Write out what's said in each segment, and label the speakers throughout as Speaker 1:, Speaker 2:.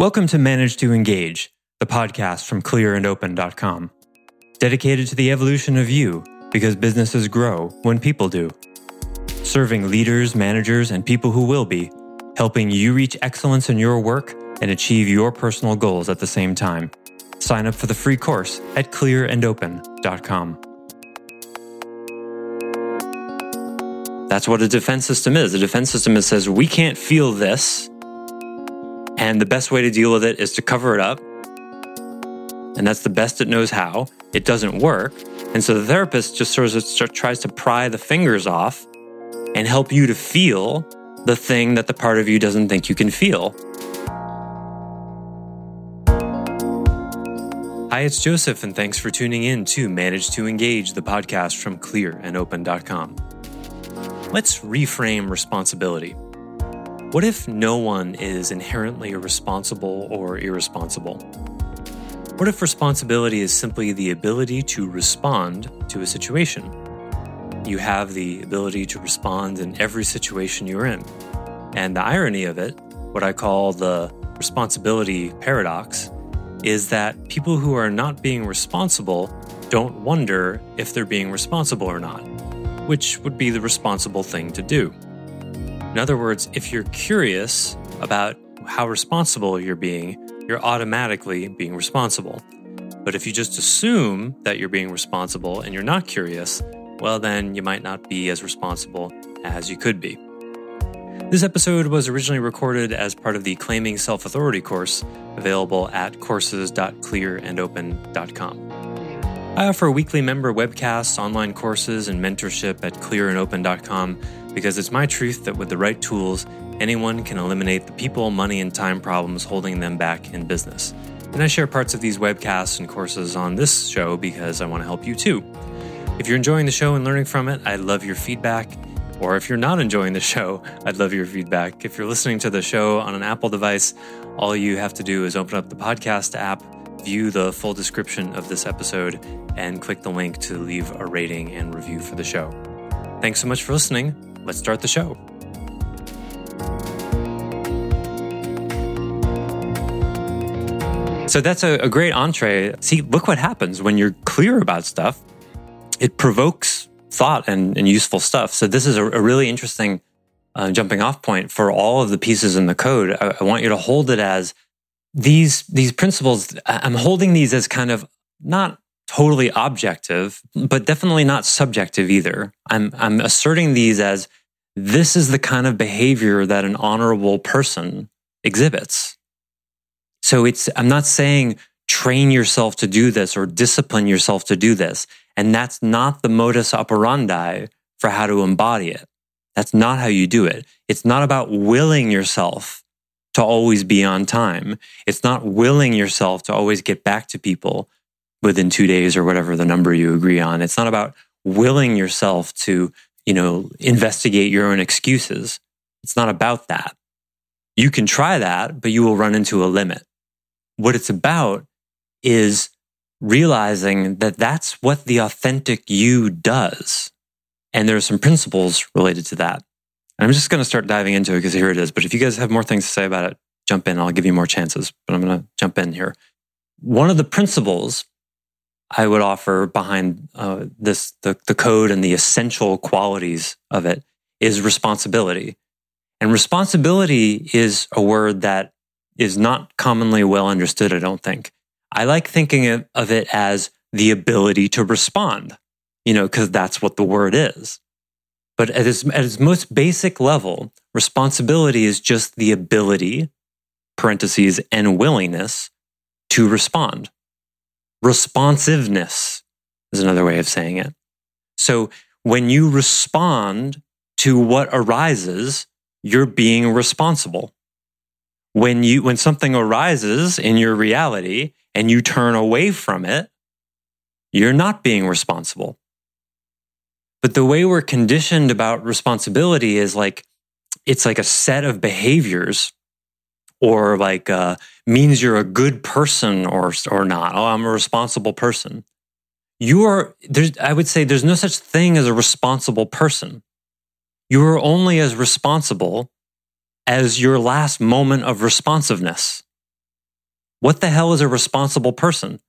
Speaker 1: Welcome to Manage to Engage, the podcast from clearandopen.com. Dedicated to the evolution of you because businesses grow when people do. Serving leaders, managers, and people who will be, helping you reach excellence in your work and achieve your personal goals at the same time. Sign up for the free course at clearandopen.com. That's what a defense system is. A defense system is says we can't feel this, and the best way to deal with it is to cover it up. And that's the best it knows how. It doesn't work. And so the therapist just sort of tries to pry the fingers off and help you to feel the thing that the part of you doesn't think you can feel. Hi, it's Joseph, and thanks for tuning in to Manage to Engage, the podcast from clearandopen.com. Let's reframe responsibility. What if no one is inherently responsible or irresponsible? What if responsibility is simply the ability to respond to a situation? You have the ability to respond in every situation you're in. And the irony of it, what I call the responsibility paradox, is that people who are not being responsible don't wonder if they're being responsible or not, which would be the responsible thing to do. In other words, if you're curious about how responsible you're being, you're automatically being responsible. But if you just assume that you're being responsible and you're not curious, well, then you might not be as responsible as you could be. This episode was originally recorded as part of the Claiming Self Authority course, available at courses.clearandopen.com. I offer weekly member webcasts, online courses, and mentorship at clearandopen.com because it's my truth that with the right tools, anyone can eliminate the people, money, and time problems holding them back in business. And I share parts of these webcasts and courses on this show because I want to help you too. If you're enjoying the show and learning from it, I'd love your feedback. Or if you're not enjoying the show, I'd love your feedback. If you're listening to the show on an Apple device, all you have to do is open up the podcast app, view the full description of this episode, and click the link to leave a rating and review for the show. Thanks so much for listening. Let's start the show. So that's a, a great entree. See, look what happens when you're clear about stuff. It provokes thought and, and useful stuff. So this is a, a really interesting uh, jumping off point for all of the pieces in the code. I, I want you to hold it as these these principles. I'm holding these as kind of not totally objective, but definitely not subjective either. I'm I'm asserting these as this is the kind of behavior that an honorable person exhibits. So it's I'm not saying train yourself to do this or discipline yourself to do this. And that's not the modus operandi for how to embody it. That's not how you do it. It's not about willing yourself to always be on time. It's not willing yourself to always get back to people within two days or whatever the number you agree on. It's not about willing yourself to, you know, investigate your own excuses. It's not about that. You can try that, but you will run into a limit. What it's about is realizing that that's what the authentic you does. And there are some principles related to that. I'm just going to start diving into it because here it is. But if you guys have more things to say about it, jump in. I'll give you more chances, but I'm going to jump in here. One of the principles I would offer behind uh, this, the, the code and the essential qualities of it is responsibility. And responsibility is a word that is not commonly well understood, I don't think. I like thinking of it as the ability to respond, you know, because that's what the word is. But at its, at its most basic level, responsibility is just the ability, parentheses, and willingness to respond. Responsiveness is another way of saying it. So when you respond to what arises, you're being responsible. When you, when something arises in your reality and you turn away from it, you're not being responsible. But the way we're conditioned about responsibility is like, it's like a set of behaviors or like uh, means you're a good person or, or not. Oh, I'm a responsible person. You are, there's, I would say there's no such thing as a responsible person. You are only as responsible as your last moment of responsiveness. What the hell is a responsible person?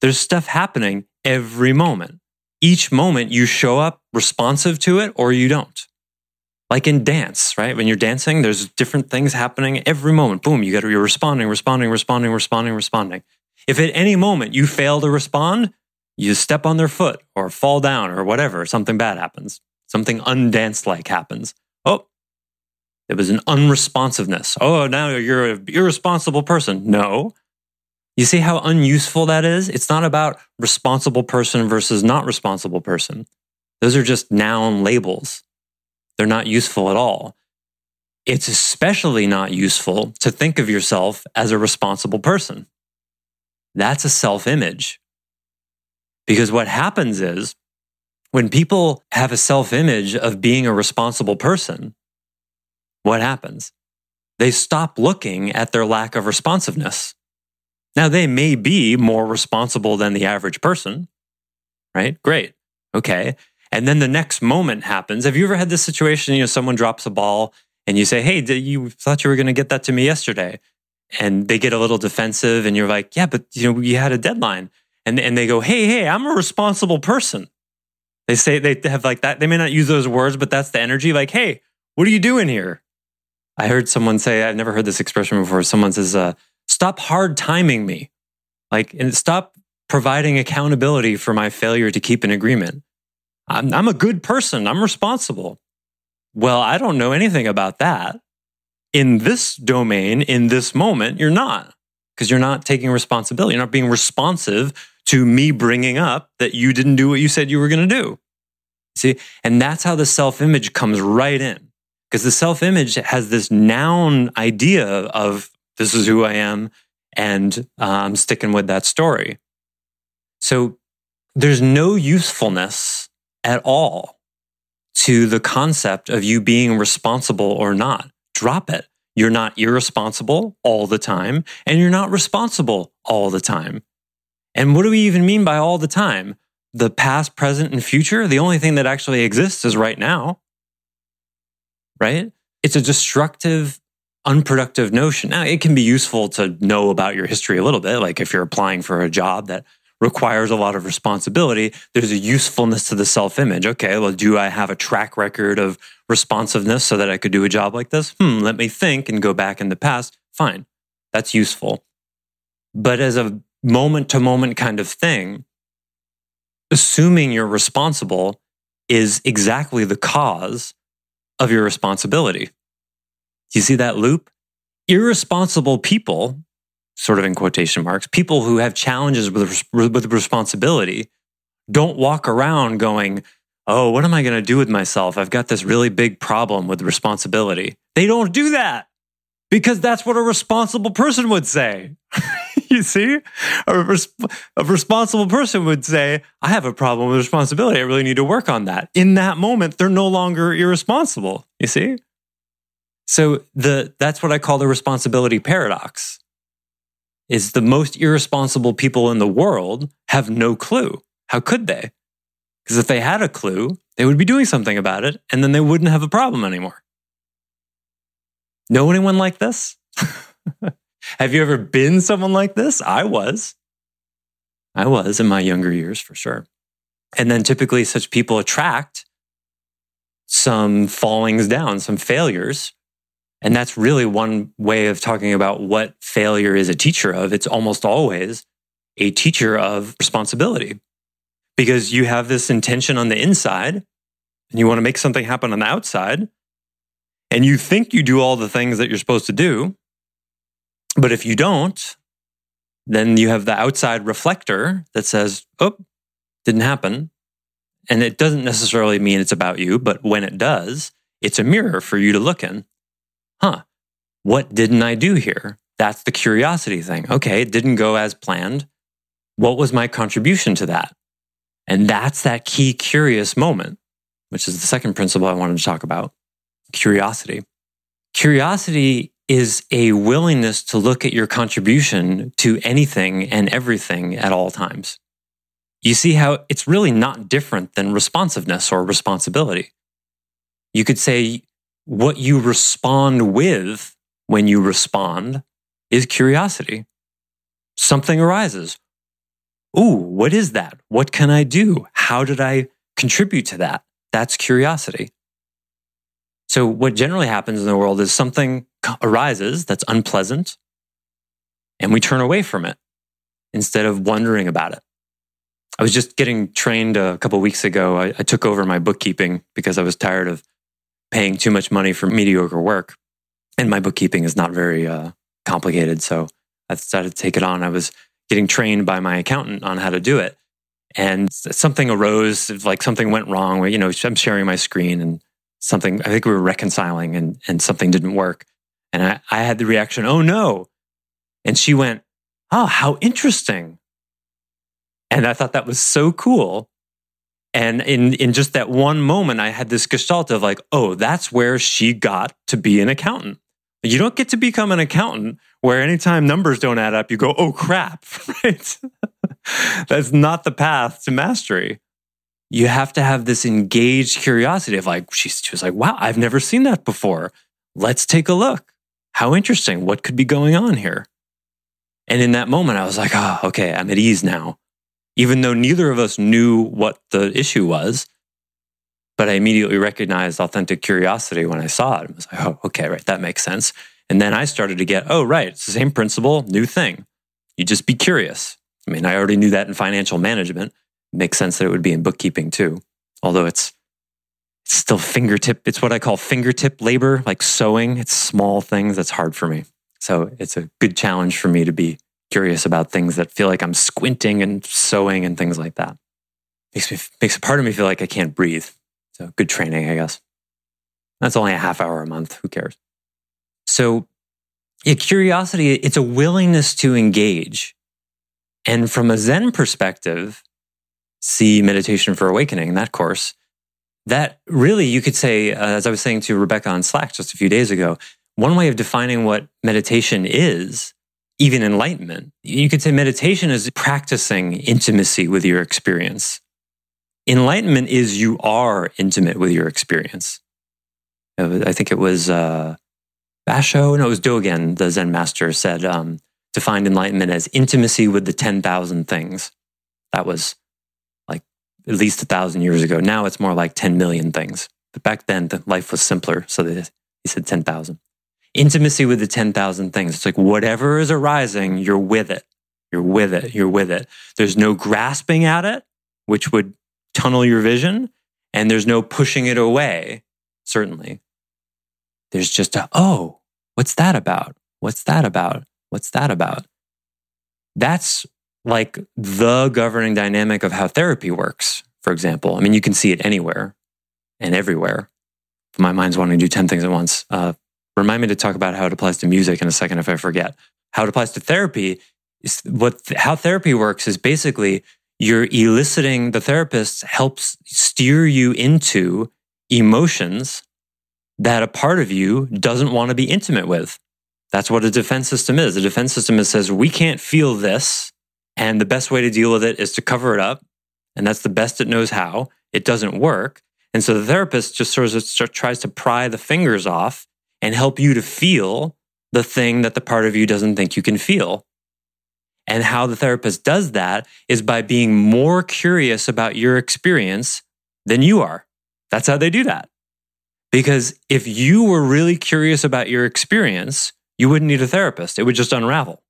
Speaker 1: There's stuff happening every moment. Each moment you show up responsive to it or you don't. Like in dance, right? When you're dancing, there's different things happening every moment. Boom, you got to be responding, responding, responding, responding, responding. If at any moment you fail to respond, you step on their foot or fall down or whatever, something bad happens. Something undance like happens. Oh, it was an unresponsiveness. Oh, now you're an irresponsible person. No. You see how unuseful that is? It's not about responsible person versus not responsible person. Those are just noun labels. They're not useful at all. It's especially not useful to think of yourself as a responsible person. That's a self image. Because what happens is when people have a self image of being a responsible person, what happens? They stop looking at their lack of responsiveness. Now, they may be more responsible than the average person, right? Great. Okay. And then the next moment happens. Have you ever had this situation? You know, someone drops a ball and you say, Hey, you thought you were going to get that to me yesterday. And they get a little defensive and you're like, Yeah, but you know, we had a deadline. And, and they go, Hey, hey, I'm a responsible person. They say they have like that. They may not use those words, but that's the energy. Like, Hey, what are you doing here? I heard someone say, I've never heard this expression before. Someone says, uh, Stop hard timing me. Like, and stop providing accountability for my failure to keep an agreement. I'm, I'm a good person. I'm responsible. Well, I don't know anything about that. In this domain, in this moment, you're not because you're not taking responsibility. You're not being responsive to me bringing up that you didn't do what you said you were going to do. See, and that's how the self image comes right in because the self image has this noun idea of this is who I am and uh, I'm sticking with that story. So there's no usefulness at all to the concept of you being responsible or not. Drop it. You're not irresponsible all the time, and you're not responsible all the time. And what do we even mean by all the time? The past, present, and future? The only thing that actually exists is right now. Right? It's a destructive, unproductive notion. Now, it can be useful to know about your history a little bit. Like if you're applying for a job that requires a lot of responsibility, there's a usefulness to the self image. Okay, well, do I have a track record of responsiveness so that I could do a job like this? Hmm, let me think and go back in the past. Fine, that's useful. But as a moment to moment kind of thing, assuming you're responsible is exactly the cause of your responsibility. You see that loop? Irresponsible people sort of in quotation marks, people who have challenges with, with responsibility don't walk around going, Oh, what am I going to do with myself? I've got this really big problem with responsibility. They don't do that because that's what a responsible person would say. you see, a, res- a, responsible person would say, I have a problem with responsibility. I really need to work on that. In that moment, they're no longer irresponsible. You see? So the, that's what I call the responsibility paradox is the most irresponsible people in the world have no clue. How could they? Because if they had a clue, they would be doing something about it and then they wouldn't have a problem anymore. Know anyone like this? have you ever been someone like this? I was. I was in my younger years for sure. And then typically such people attract some fallings down, some failures and that's really one way of talking about what failure is a teacher of. It's almost always a teacher of responsibility because you have this intention on the inside and you want to make something happen on the outside. And you think you do all the things that you're supposed to do. But if you don't, then you have the outside reflector that says, oh, didn't happen. And it doesn't necessarily mean it's about you, but when it does, it's a mirror for you to look in huh, what didn't I do here? That's the curiosity thing. Okay, it didn't go as planned. What was my contribution to that? And that's that key curious moment, which is the second principle I wanted to talk about curiosity. Curiosity is a willingness to look at your contribution to anything and everything at all times. You see how it's really not different than responsiveness or responsibility. You could say what you respond with when you respond is curiosity. something arises. Ooh, what is that? What can I do? How did I contribute to that? That's curiosity. So, what generally happens in the world is something arises that's unpleasant, and we turn away from it instead of wondering about it. I was just getting trained a couple weeks ago. I, I, took over my bookkeeping because I was tired of paying too much money for mediocre work. And my bookkeeping is not very uh, complicated. So I decided to take it on. I was getting trained by my accountant on how to do it. And something arose, like something went wrong. Where, you know, I'm sharing my screen and something, I think we were reconciling and, and something didn't work. And I, I had the reaction, oh no. And she went, oh, how interesting. And I thought that was so cool. And in, in just that one moment, I had this gestalt of like, oh, that's where she got to be an accountant. You don't get to become an accountant where anytime numbers don't add up, you go, oh crap, right? that's not the path to mastery. You have to have this engaged curiosity of like, she, she was like, wow, I've never seen that before. Let's take a look. How interesting. What could be going on here? And in that moment, I was like, oh, okay, I'm at ease now. Even though neither of us knew what the issue was, but I immediately recognized authentic curiosity when I saw it. I was like, oh, okay, right, that makes sense. And then I started to get, oh, right, it's the same principle, new thing. You just be curious. I mean, I already knew that in financial management. It makes sense that it would be in bookkeeping too, although it's it's still fingertip. It's what I call fingertip labor, like sewing. It's small things that's hard for me. So it's a good challenge for me to be curious about things that feel like I'm squinting and sewing and things like that. Makes me makes a part of me feel like I can't breathe. So good training, I guess. That's only a half hour a month. Who cares? So yeah, curiosity, it's a willingness to engage. And from a Zen perspective, see Meditation for Awakening, that course, that really you could say, uh, as I was saying to Rebecca on Slack just a few days ago, one way of defining what meditation is, even enlightenment, you could say meditation is practicing intimacy with your experience. Enlightenment is you are intimate with your experience. I think it was uh, Basho, no, it was Dogen, the Zen master, said, um, defined enlightenment as intimacy with the 10,000 things. That was like at least a thousand years ago. Now it's more like 10 million things. But back then, the life was simpler. So they, he said 10,000 intimacy with the 10,000 things. It's like whatever is arising, you're with it. You're with it. You're with it. There's no grasping at it, which would tunnel your vision. And there's no pushing it away, certainly. There's just a, oh, what's that about? What's that about? What's that about? That's like the governing dynamic of how therapy works, for example. I mean, you can see it anywhere and everywhere. My mind's wanting to do 10 things at once. Uh, Remind me to talk about how it applies to music in a second if I forget. How it applies to therapy is what how therapy works is basically you're eliciting the therapist helps steer you into emotions that a part of you doesn't want to be intimate with. That's what a defense system is. A defense system is says we can't feel this and the best way to deal with it is to cover it up and that's the best it knows how. It doesn't work. And so the therapist just sort of tries to pry the fingers off and help you to feel the thing that the part of you doesn't think you can feel. And how the therapist does that is by being more curious about your experience than you are. That's how they do that. Because if you were really curious about your experience, you wouldn't need a therapist. It would just unravel.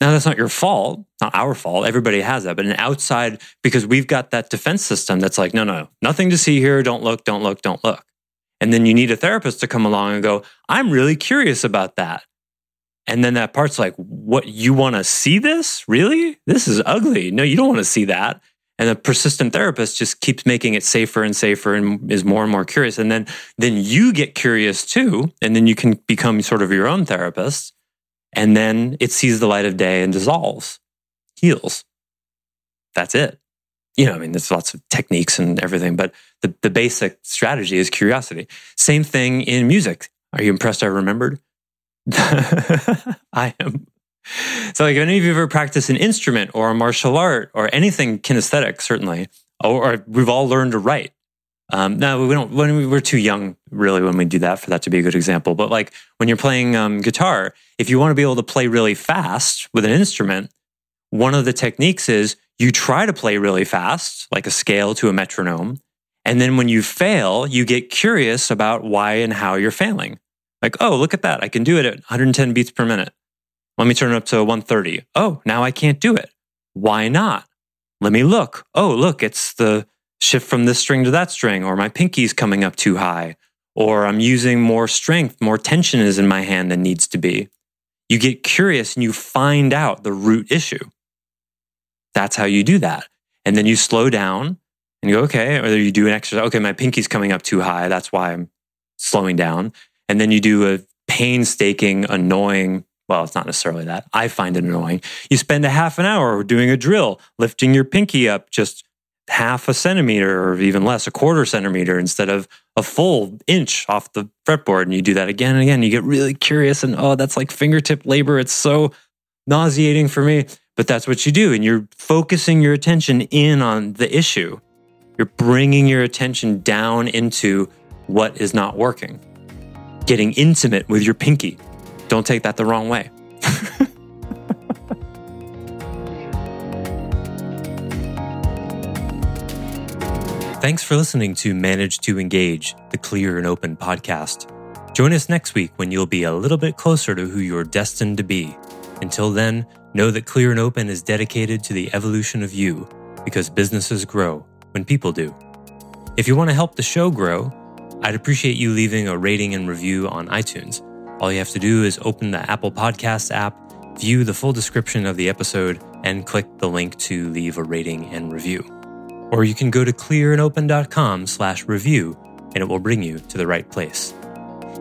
Speaker 1: Now, that's not your fault, not our fault. Everybody has that. But an outside, because we've got that defense system that's like, no, no, nothing to see here. Don't look, don't look, don't look. And then you need a therapist to come along and go, I'm really curious about that. And then that part's like, what, you want to see this? Really? This is ugly. No, you don't want to see that. And the persistent therapist just keeps making it safer and safer and is more and more curious. And then, then you get curious too. And then you can become sort of your own therapist. And then it sees the light of day and dissolves, heals. That's it you know, I mean, there's lots of techniques and everything, but the, the basic strategy is curiosity. Same thing in music. Are you impressed I remembered? I am. So, like, if any of you ever practice an instrument or a martial art or anything kinesthetic, certainly, or, or we've all learned to write. Um, no, we don't. When we, we're too young, really, when we do that, for that to be a good example. But like when you're playing um, guitar, if you want to be able to play really fast with an instrument, one of the techniques is you try to play really fast, like a scale to a metronome. And then when you fail, you get curious about why and how you're failing. Like, oh, look at that. I can do it at 110 beats per minute. Let me turn it up to 130. Oh, now I can't do it. Why not? Let me look. Oh, look, it's the shift from this string to that string, or my pinky's coming up too high, or I'm using more strength, more tension is in my hand than needs to be. You get curious and you find out the root issue. That's how you do that. And then you slow down and you go, okay, or you do an exercise. Okay, my pinky's coming up too high. That's why I'm slowing down. And then you do a painstaking, annoying, well, it's not necessarily that. I find it annoying. You spend a half an hour doing a drill, lifting your pinky up just half a centimeter or even less, a quarter centimeter instead of a full inch off the fretboard. And you do that again and again. You get really curious and, oh, that's like fingertip labor. It's so nauseating for me. But that's what you do. And you're focusing your attention in on the issue. You're bringing your attention down into what is not working, getting intimate with your pinky. Don't take that the wrong way. Thanks for listening to Manage to Engage, the Clear and Open podcast. Join us next week when you'll be a little bit closer to who you're destined to be. Until then, know that Clear and Open is dedicated to the evolution of you because businesses grow when people do. If you want to help the show grow, I'd appreciate you leaving a rating and review on iTunes. All you have to do is open the Apple Podcasts app, view the full description of the episode, and click the link to leave a rating and review. Or you can go to clearandopen.com slash review and it will bring you to the right place.